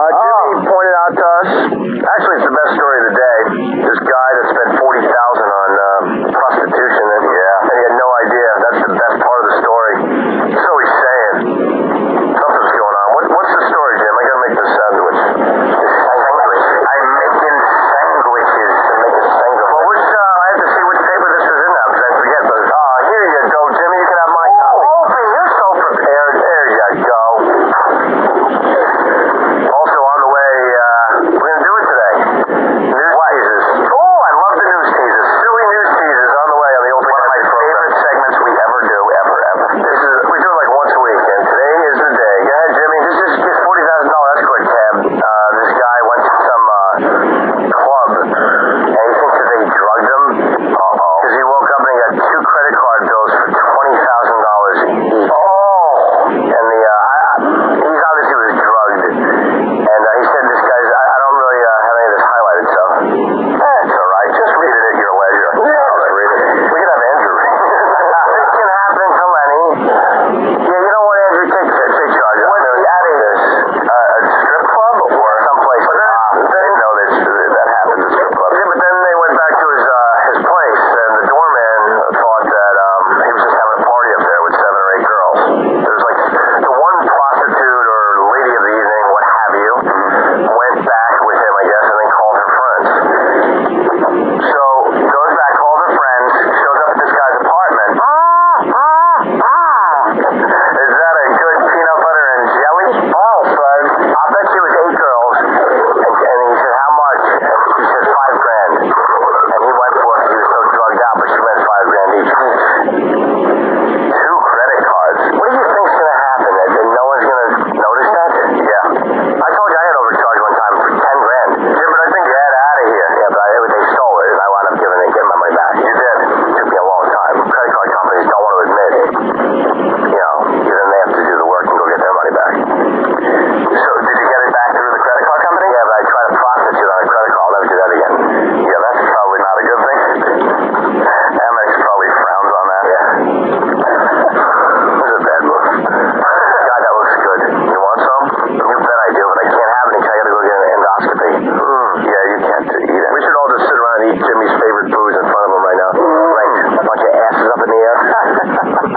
Uh, Jimmy oh. pointed out to us. Actually, it's the best story of the